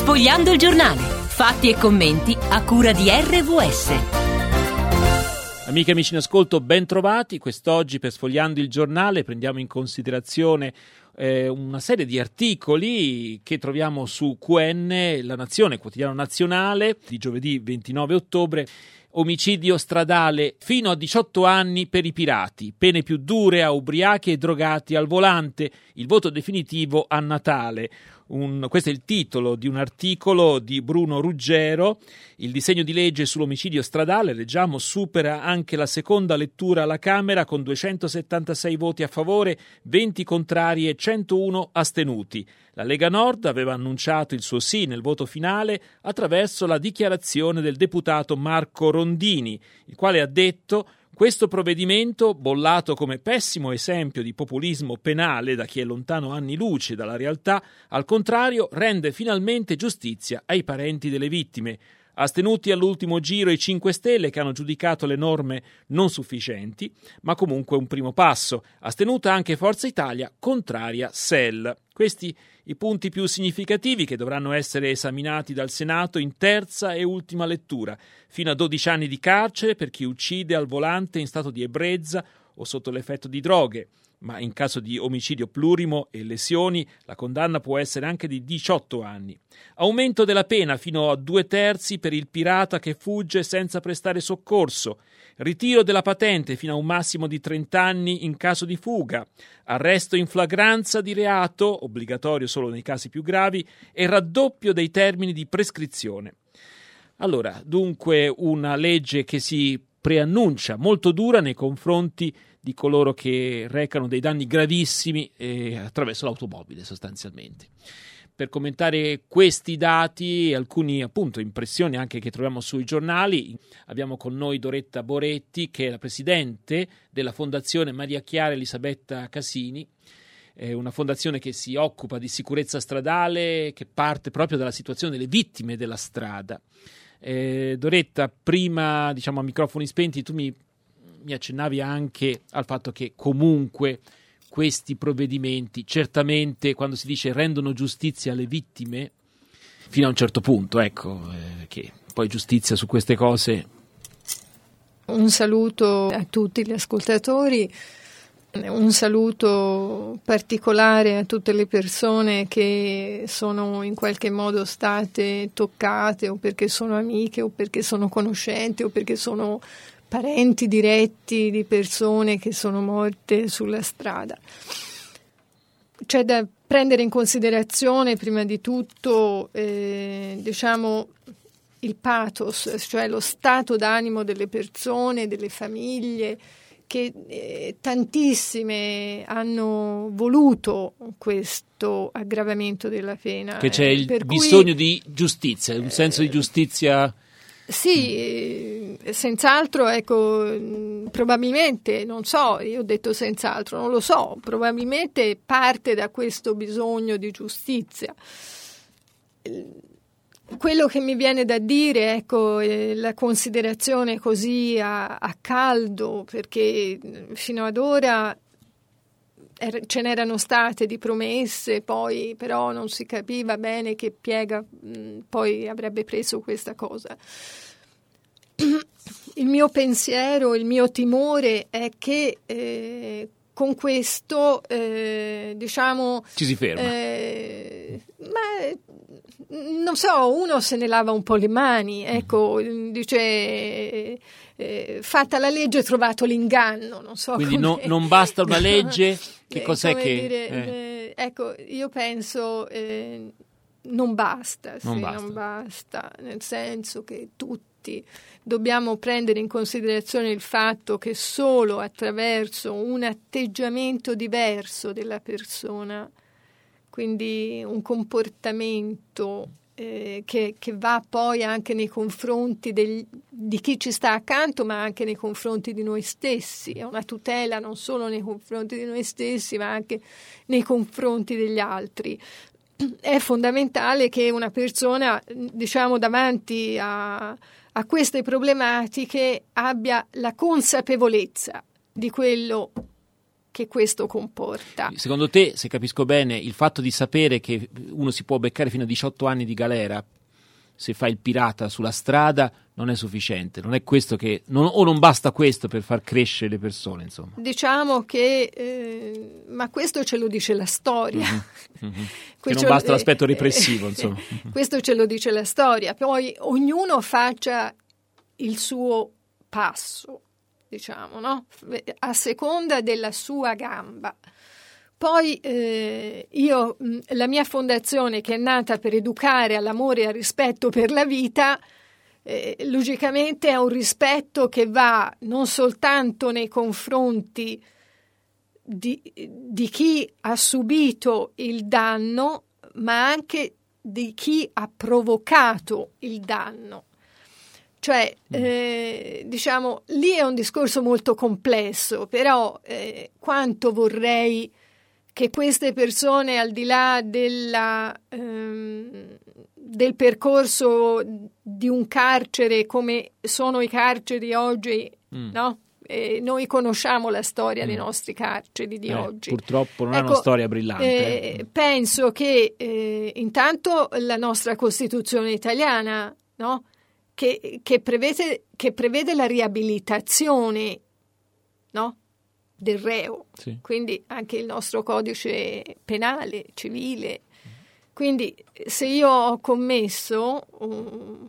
Sfogliando il giornale. Fatti e commenti a cura di RVS. Amiche e amici in ascolto, ben trovati. Quest'oggi per Sfogliando il giornale prendiamo in considerazione eh, una serie di articoli che troviamo su QN, La Nazione, quotidiano nazionale, di giovedì 29 ottobre. Omicidio stradale fino a 18 anni per i pirati, pene più dure a ubriachi e drogati al volante, il voto definitivo a Natale. Un, questo è il titolo di un articolo di Bruno Ruggero. Il disegno di legge sull'omicidio stradale, leggiamo, supera anche la seconda lettura alla Camera con 276 voti a favore, 20 contrari e 101 astenuti. La Lega Nord aveva annunciato il suo sì nel voto finale attraverso la dichiarazione del deputato Marco Rondini, il quale ha detto questo provvedimento, bollato come pessimo esempio di populismo penale da chi è lontano anni luce dalla realtà, al contrario rende finalmente giustizia ai parenti delle vittime. Astenuti all'ultimo giro i 5 Stelle che hanno giudicato le norme non sufficienti, ma comunque un primo passo. Astenuta anche Forza Italia, contraria SEL. Questi i punti più significativi che dovranno essere esaminati dal Senato in terza e ultima lettura, fino a 12 anni di carcere per chi uccide al volante in stato di ebbrezza o sotto l'effetto di droghe, ma in caso di omicidio plurimo e lesioni la condanna può essere anche di 18 anni. Aumento della pena fino a due terzi per il pirata che fugge senza prestare soccorso. Ritiro della patente fino a un massimo di 30 anni in caso di fuga. Arresto in flagranza di reato, obbligatorio solo nei casi più gravi, e raddoppio dei termini di prescrizione. Allora, dunque una legge che si preannuncia molto dura nei confronti di coloro che recano dei danni gravissimi eh, attraverso l'automobile sostanzialmente. Per commentare questi dati e alcune appunto impressioni anche che troviamo sui giornali, abbiamo con noi Doretta Boretti, che è la presidente della Fondazione Maria Chiara Elisabetta Casini, è una fondazione che si occupa di sicurezza stradale, che parte proprio dalla situazione delle vittime della strada. Eh, Doretta, prima diciamo a microfoni spenti, tu mi mi accennavi anche al fatto che comunque questi provvedimenti certamente quando si dice rendono giustizia alle vittime fino a un certo punto, ecco, eh, che poi giustizia su queste cose. Un saluto a tutti gli ascoltatori. Un saluto particolare a tutte le persone che sono in qualche modo state toccate o perché sono amiche o perché sono conoscenti o perché sono parenti diretti di persone che sono morte sulla strada. C'è da prendere in considerazione prima di tutto eh, diciamo, il pathos, cioè lo stato d'animo delle persone, delle famiglie, che eh, tantissime hanno voluto questo aggravamento della pena. Che c'è il bisogno cui, di giustizia, un senso di giustizia sì, senz'altro, ecco, probabilmente, non so, io ho detto senz'altro, non lo so, probabilmente parte da questo bisogno di giustizia. Quello che mi viene da dire, ecco, la considerazione così a, a caldo, perché fino ad ora er, ce n'erano state di promesse, poi però non si capiva bene che piega mh, poi avrebbe preso questa cosa. Il mio pensiero, il mio timore è che eh, con questo, eh, diciamo... Ci si ferma. Eh, ma, non so, uno se ne lava un po' le mani, ecco, mm-hmm. dice eh, fatta la legge trovato l'inganno, non so Quindi no, non basta una legge, che eh, cos'è che... Dire, eh. eh. ecco, io penso eh, non basta, non, sì, basta. non basta, nel senso che tutti dobbiamo prendere in considerazione il fatto che solo attraverso un atteggiamento diverso della persona, quindi un comportamento eh, che, che, va poi anche nei confronti del, di chi ci sta accanto, ma anche nei confronti di noi stessi. È una tutela non solo nei confronti di noi stessi, ma anche nei confronti degli altri. È fondamentale che una persona, diciamo, davanti a, a queste problematiche abbia la consapevolezza di quello che questo comporta. Secondo te, se capisco bene, il fatto di sapere che uno si può beccare fino a 18 anni di galera se fa il pirata sulla strada non è sufficiente, non è questo che non, o non basta questo per far crescere le persone, insomma. Diciamo che eh, ma questo ce lo dice la storia. Mm-hmm. Mm-hmm. che non basta l'aspetto repressivo, insomma. questo ce lo dice la storia, poi ognuno faccia il suo passo, diciamo, no? A seconda della sua gamba. Poi eh, io, la mia fondazione che è nata per educare all'amore e al rispetto per la vita, eh, logicamente è un rispetto che va non soltanto nei confronti di, di chi ha subito il danno, ma anche di chi ha provocato il danno. Cioè, mm. eh, diciamo, lì è un discorso molto complesso, però eh, quanto vorrei che queste persone, al di là della, ehm, del percorso di un carcere come sono i carceri oggi, mm. no? Eh, noi conosciamo la storia mm. dei nostri carceri di eh, oggi. Purtroppo non ecco, è una ecco, storia brillante. Eh, eh, penso che eh, intanto la nostra Costituzione italiana, no? Che, che, prevede, che, prevede, la riabilitazione no? del reo, sì. quindi anche il nostro codice penale, civile. Quindi se io ho commesso un,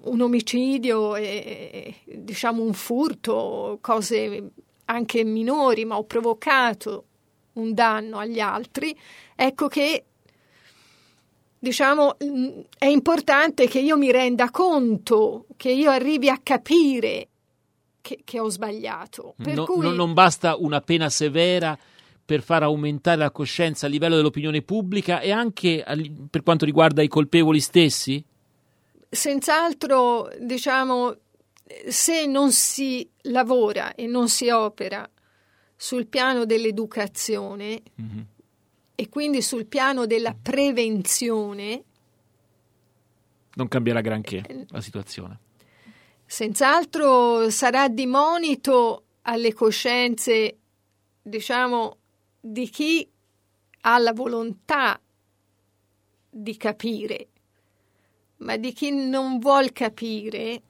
un omicidio, e, diciamo un furto, cose anche minori, ma ho provocato un danno agli altri, ecco che diciamo è importante che io mi renda conto, che io arrivi a capire che, che ho sbagliato. No, cui... non basta una pena severa per far aumentare la coscienza a livello dell'opinione pubblica e anche per quanto riguarda i colpevoli stessi? Senz'altro, diciamo, se non si lavora e non si opera sul piano dell'educazione mm-hmm. E quindi sul piano della prevenzione, non cambierà granché eh, la situazione. Senz'altro sarà di monito alle coscienze, diciamo, di chi ha la volontà di capire, ma di chi non vuol capire,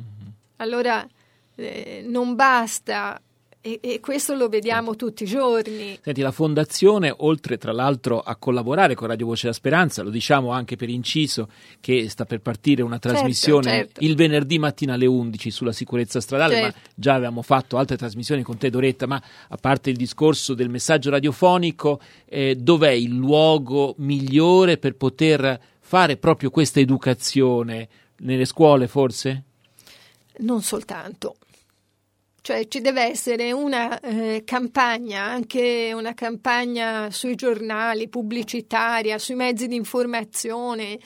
mm-hmm. allora eh, non basta e, e, questo lo vediamo tutti i giorni. Senti, la Fondazione, oltre tra l'altro a collaborare con Radio Voce della Speranza, lo diciamo anche per inciso, che sta per partire una certo, trasmissione certo, certo. il venerdì mattina alle 11 sulla sicurezza stradale, certo. ma già avevamo fatto altre trasmissioni con te Doretta, ma a parte il discorso del messaggio radiofonico, eh, dov'è il luogo migliore per poter fare proprio questa educazione? Nelle scuole forse? Non soltanto. Cioè ci deve essere una eh, campagna, anche una campagna sui giornali, pubblicitaria, sui mezzi di informazione.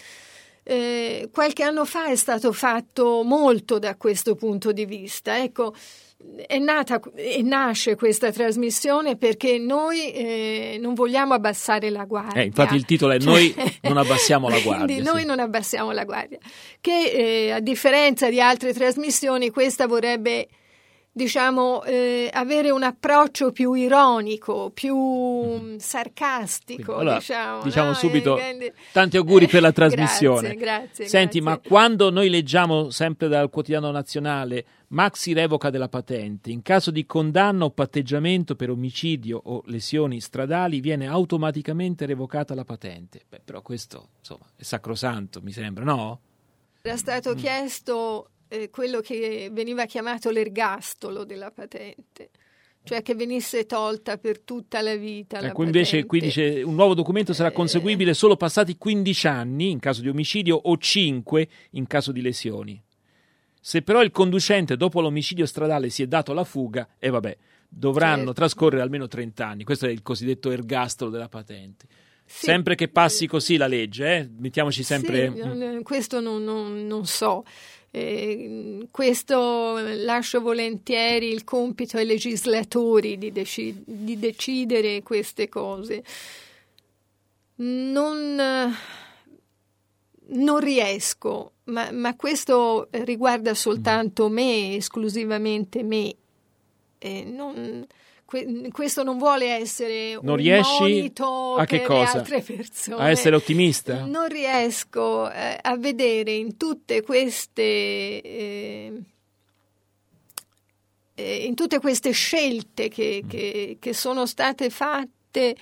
Eh, qualche anno fa è stato fatto molto da questo punto di vista. Ecco, è nata e nasce questa trasmissione perché noi eh, non vogliamo abbassare la guardia. Eh, infatti il titolo è Noi non abbassiamo la guardia. Quindi noi sì. non abbassiamo la guardia. Che eh, a differenza di altre trasmissioni, questa vorrebbe diciamo, eh, avere un approccio più ironico, più mm, sarcastico. Allora, diciamo, diciamo no? subito quindi... tanti auguri per la trasmissione. grazie, grazie, Senti, grazie. ma quando noi leggiamo sempre dal quotidiano nazionale Maxi revoca della patente, in caso di condanna o patteggiamento per omicidio o lesioni stradali viene automaticamente revocata la patente. Beh, però questo, insomma, è sacrosanto, mi sembra, no? Era stato mm. chiesto eh, quello che veniva chiamato l'ergastolo della patente cioè che venisse tolta per tutta la vita. Ecco, la invece qui dice un nuovo documento sarà eh. conseguibile solo passati 15 anni in caso di omicidio o 5 in caso di lesioni. Se però il conducente dopo l'omicidio stradale si è dato la fuga, e eh vabbè, dovranno certo. trascorrere almeno 30 anni. Questo è il cosiddetto ergastolo della patente. Sì. Sempre che passi così la legge, eh? mettiamoci sempre... Sì, mm. questo non, non, non so. Eh, questo lascio volentieri il compito ai legislatori di, deci- di decidere queste cose. Non, non riesco, ma, ma, questo riguarda soltanto me, esclusivamente me. Eh, non, que- questo non vuole essere non un riesci monito a che cosa? altre persone. A essere ottimista? Non riesco eh, a vedere in tutte queste eh, eh, in tutte queste scelte che, Mm. che- che sono state fatte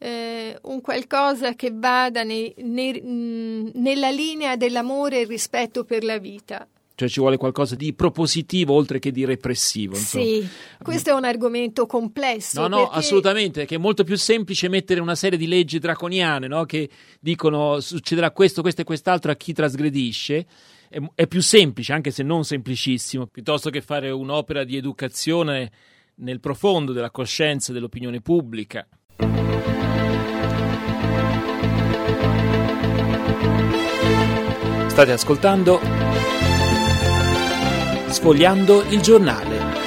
eh, un qualcosa che vada nei- nei- mh, nella linea dell'amore e rispetto per la vita. Cioè ci vuole qualcosa di propositivo oltre che di repressivo. insomma. Sì, questo è un argomento complesso. No, no, perché- assolutamente, che è molto più semplice mettere una serie di leggi draconiane no? che dicono succederà questo, questo e quest'altro a chi trasgredisce. È, è più semplice, anche se non semplicissimo, piuttosto che fare un'opera di educazione nel profondo della coscienza e dell'opinione pubblica. State ascoltando Sfogliando il giornale.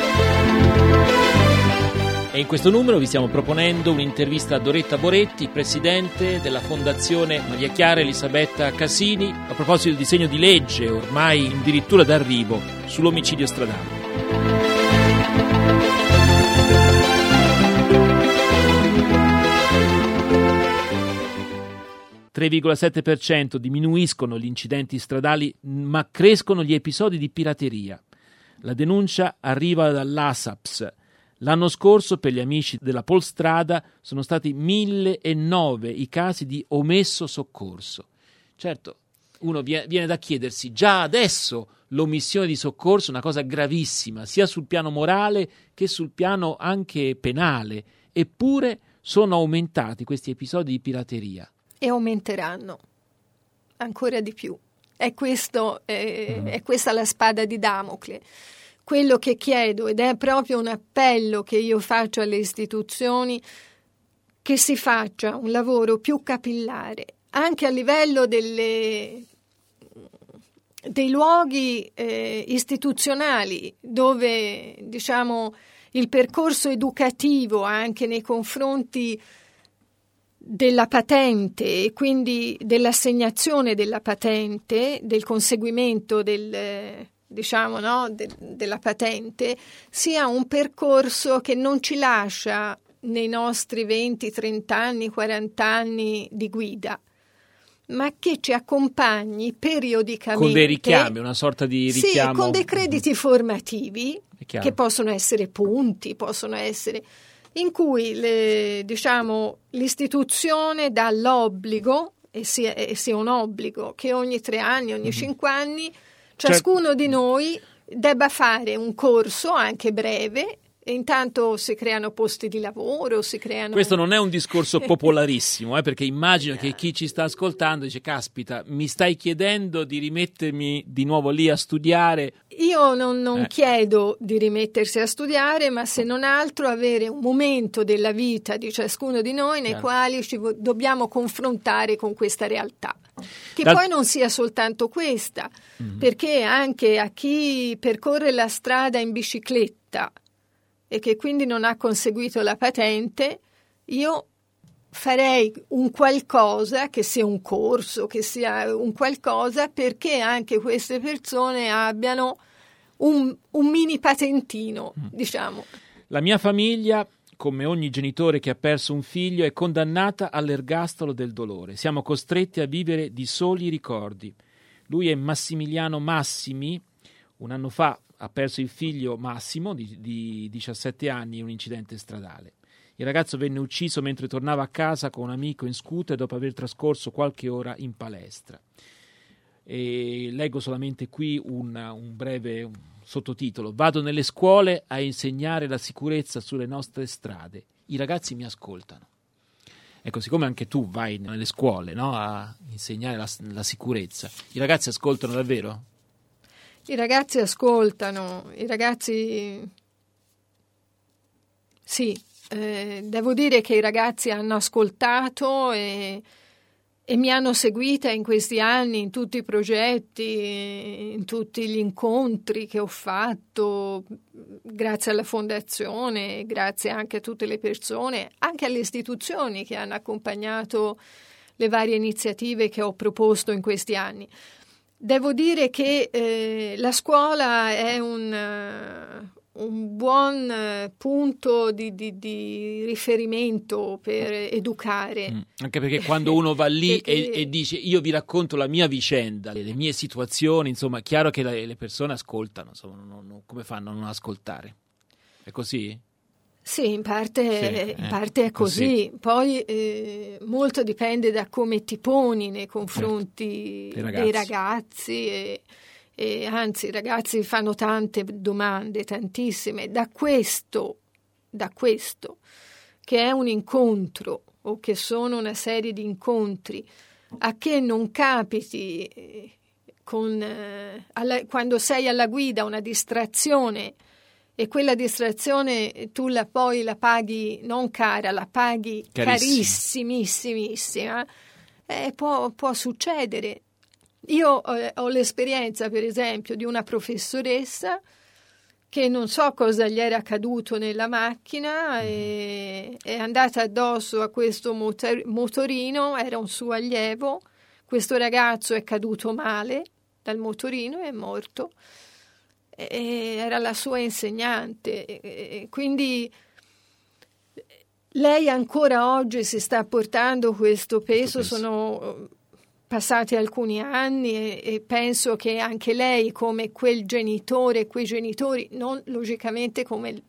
E in questo numero vi stiamo proponendo un'intervista a Doretta Boretti, presidente della Fondazione Maria Chiara Elisabetta Casini, a proposito del disegno di legge ormai addirittura d'arrivo sull'omicidio stradale. 3,7% diminuiscono gli incidenti stradali, ma crescono gli episodi di pirateria. La denuncia arriva dall'ASAPS. L'anno scorso, per gli amici della Polstrada, sono stati 1009 i casi di omesso soccorso. Certo, uno vie- viene da chiedersi, già adesso l'omissione di soccorso è una cosa gravissima, sia sul piano morale che sul piano anche penale, eppure sono aumentati questi episodi di pirateria. e aumenteranno ancora di più. È, questo, eh, è questa la spada di Damocle. Quello che chiedo, ed è proprio un appello che io faccio alle istituzioni, che si faccia un lavoro più capillare, anche a livello delle, dei luoghi eh, istituzionali dove diciamo, il percorso educativo anche nei confronti della patente e quindi dell'assegnazione della patente, del conseguimento del, diciamo, no, de, della patente, sia un percorso che non ci lascia nei nostri 20, 30 anni, 40 anni di guida, ma che ci accompagni periodicamente. Con dei richiami, una sorta di richiamo. Sì, con dei crediti formativi che possono essere punti, possono essere in cui le, diciamo, l'istituzione dà l'obbligo, e sia, e sia un obbligo, che ogni tre anni, ogni cinque anni, ciascuno di noi debba fare un corso, anche breve, e intanto si creano posti di lavoro, si creano... Questo non è un discorso popolarissimo, eh, perché immagino che chi ci sta ascoltando dice, caspita, mi stai chiedendo di rimettermi di nuovo lì a studiare? Io non, non Eh. chiedo di rimettersi a studiare, ma se non altro avere un momento della vita di ciascuno di noi nei Chiaro. quali ci dobbiamo confrontare con questa realtà. Che Dal- poi non sia soltanto questa, Mhm. perché anche a chi percorre la strada in bicicletta e che quindi non ha conseguito la patente, io farei un qualcosa, che sia un corso, che sia un qualcosa, perché anche queste persone abbiano un, un mini patentino, diciamo. La mia famiglia, come ogni genitore che ha perso un figlio, è condannata all'ergastolo del dolore. Siamo costretti a vivere di soli ricordi. Lui è Massimiliano Massimi, un anno fa ha perso il figlio Massimo di, di 17 anni in un incidente stradale. Il ragazzo venne ucciso mentre tornava a casa con un amico in scooter dopo aver trascorso qualche ora in palestra. E leggo solamente qui un, un breve sottotitolo. Vado nelle scuole a insegnare la sicurezza sulle nostre strade. I ragazzi mi ascoltano. Ecco, siccome anche tu vai nelle scuole no, a insegnare la, la sicurezza, i ragazzi ascoltano davvero? I ragazzi ascoltano, i ragazzi... Sì, eh, devo dire che i ragazzi hanno ascoltato e, e mi hanno seguita in questi anni, in tutti i progetti, in tutti gli incontri che ho fatto, grazie alla fondazione, grazie anche a tutte le persone, anche alle istituzioni che hanno accompagnato le varie iniziative che ho proposto in questi anni. Devo dire che eh, la scuola è un, uh, un buon eh, punto di, di, di, riferimento per educare. Mm. Anche perché quando uno va lì perché... e, e, dice io vi racconto la mia vicenda, le, le mie situazioni, insomma, è chiaro che la, le persone ascoltano, insomma, non, non, come fanno a non ascoltare? È così? Sì, in parte, sì, in eh, parte è così. così. Poi eh, molto dipende da come ti poni nei confronti certo. ragazzi. dei ragazzi e, e, anzi i ragazzi fanno tante domande, tantissime. Da questo, da questo che è un incontro o che sono una serie di incontri a che non capiti eh, con, eh, alla, quando sei alla guida una distrazione e quella distrazione tu la poi la paghi non cara, la paghi carissimissima, eh, può, può, succedere. Io eh, ho l'esperienza, per esempio, di una professoressa che non so cosa gli era accaduto nella macchina, e, è andata addosso a questo motor, motorino, era un suo allievo, questo ragazzo è caduto male dal motorino e è morto era la sua insegnante, quindi lei ancora oggi si sta portando questo peso, sono passati alcuni anni e, e, penso che anche lei, come quel genitore, quei genitori, non logicamente come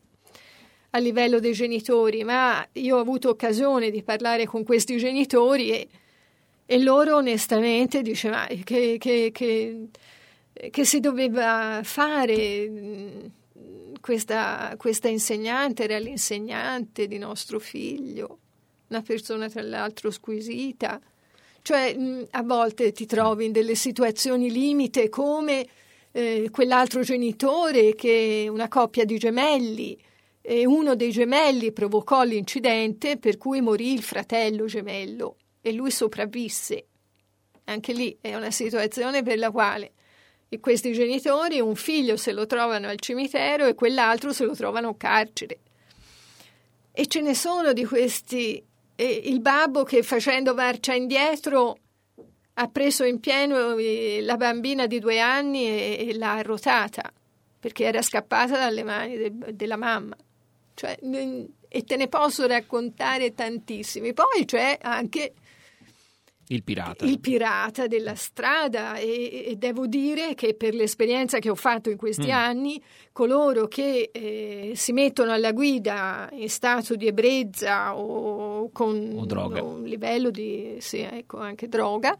a livello dei genitori, ma io ho avuto occasione di parlare con questi genitori e, e loro onestamente dicevano che, che, che che si doveva fare mm, questa, questa insegnante era l'insegnante di nostro figlio, una persona tra l'altro squisita. Cioè mm, a volte ti trovi in delle situazioni limite come eh, quell'altro genitore che una coppia di gemelli e uno dei gemelli provocò l'incidente per cui morì il fratello gemello e lui sopravvisse. Anche lì è una situazione per la quale e questi genitori un figlio se lo trovano al cimitero e quell'altro se lo trovano carcere. E ce ne sono di questi. E il babbo che facendo marcia indietro ha preso in pieno eh, la bambina di due anni e, e l'ha arrotata perché era scappata dalle mani de, della mamma. Cioè, e te ne posso raccontare tantissimi. Poi c'è anche il pirata. Il pirata della strada e, e, devo dire che per l'esperienza che ho fatto in questi mm. anni, coloro che eh, si mettono alla guida in stato di ebbrezza o con o un livello di, sì, ecco, anche droga,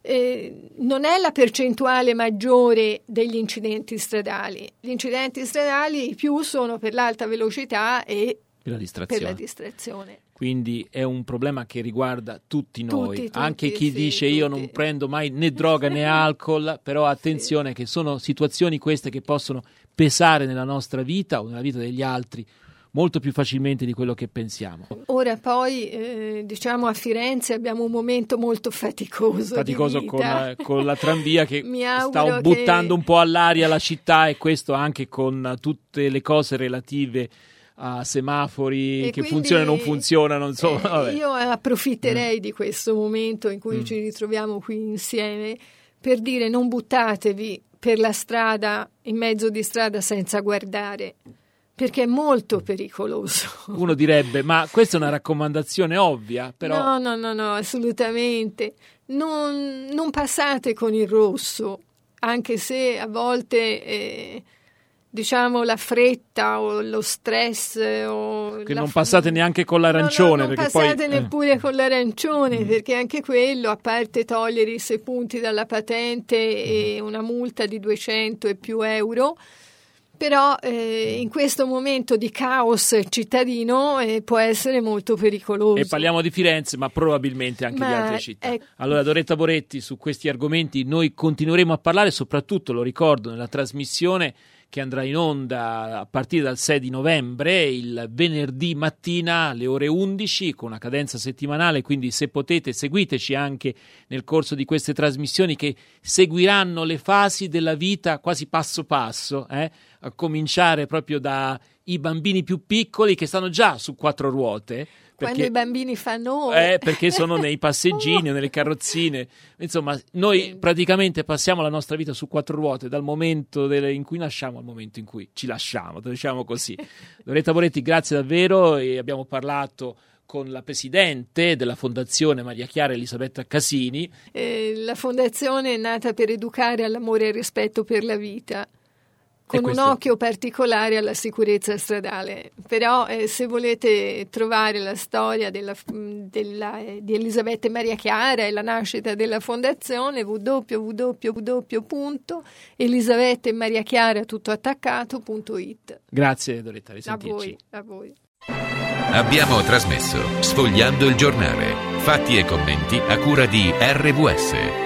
eh, non è la percentuale maggiore degli incidenti stradali. Gli incidenti stradali più sono per l'alta velocità e per la distrazione. Per la distrazione. Quindi è un problema che riguarda tutti noi, tutti, tutti, anche chi sì, dice tutti. io non prendo mai né droga né alcol, però attenzione sì. che sono situazioni queste che possono pesare nella nostra vita o nella vita degli altri molto più facilmente di quello che pensiamo. Ora poi, eh, diciamo a Firenze abbiamo un momento molto faticoso. Faticoso con, eh, con, la tranvia che sta buttando che... un po' all'aria la città e questo anche con tutte le cose relative a semafori e che funzionano o non funzionano. Insomma, eh, io approfitterei mm. di questo momento in cui mm. ci ritroviamo qui insieme per dire non buttatevi per la strada, in mezzo di strada senza guardare perché è molto pericoloso. Uno direbbe, ma questa è una raccomandazione ovvia, però... No, no, no, no, assolutamente. Non, non passate con il rosso, anche se a volte eh, diciamo la fretta o lo stress o che non passate neanche con l'arancione no, no, non passate poi, neppure eh. con l'arancione mm. perché anche quello a parte togliere i sei punti dalla patente mm. e una multa di 200 e più euro però eh, in questo momento di caos cittadino eh, può essere molto pericoloso. E parliamo di Firenze, ma probabilmente anche ma, di altre città. È... Allora, Doretta Boretti, su questi argomenti noi continueremo a parlare, soprattutto, lo ricordo, nella trasmissione che andrà in onda a partire dal 6 di novembre, il venerdì mattina alle ore 11 con una cadenza settimanale, quindi se potete seguiteci anche nel corso di queste trasmissioni che seguiranno le fasi della vita quasi passo passo, eh? a cominciare proprio dai bambini più piccoli che stanno già su quattro ruote Quando i bambini fanno... Eh, perché sono nei passeggini o nelle carrozzine. Insomma, noi praticamente passiamo la nostra vita su quattro ruote dal momento delle, in cui nasciamo al momento in cui ci lasciamo, diciamo così. Loretta Moretti, grazie davvero e abbiamo parlato con la presidente della Fondazione Maria Chiara Elisabetta Casini. Eh, la fondazione è nata per educare all'amore e al rispetto per la vita con questo... un occhio particolare alla sicurezza stradale. Però eh, se volete trovare la storia della, della, eh, di Elisabetta Maria Chiara e la nascita della fondazione attaccato.it. Grazie Doretta, A voi, a voi. Abbiamo trasmesso Sfogliando il giornale. Fatti e commenti a cura di RVS.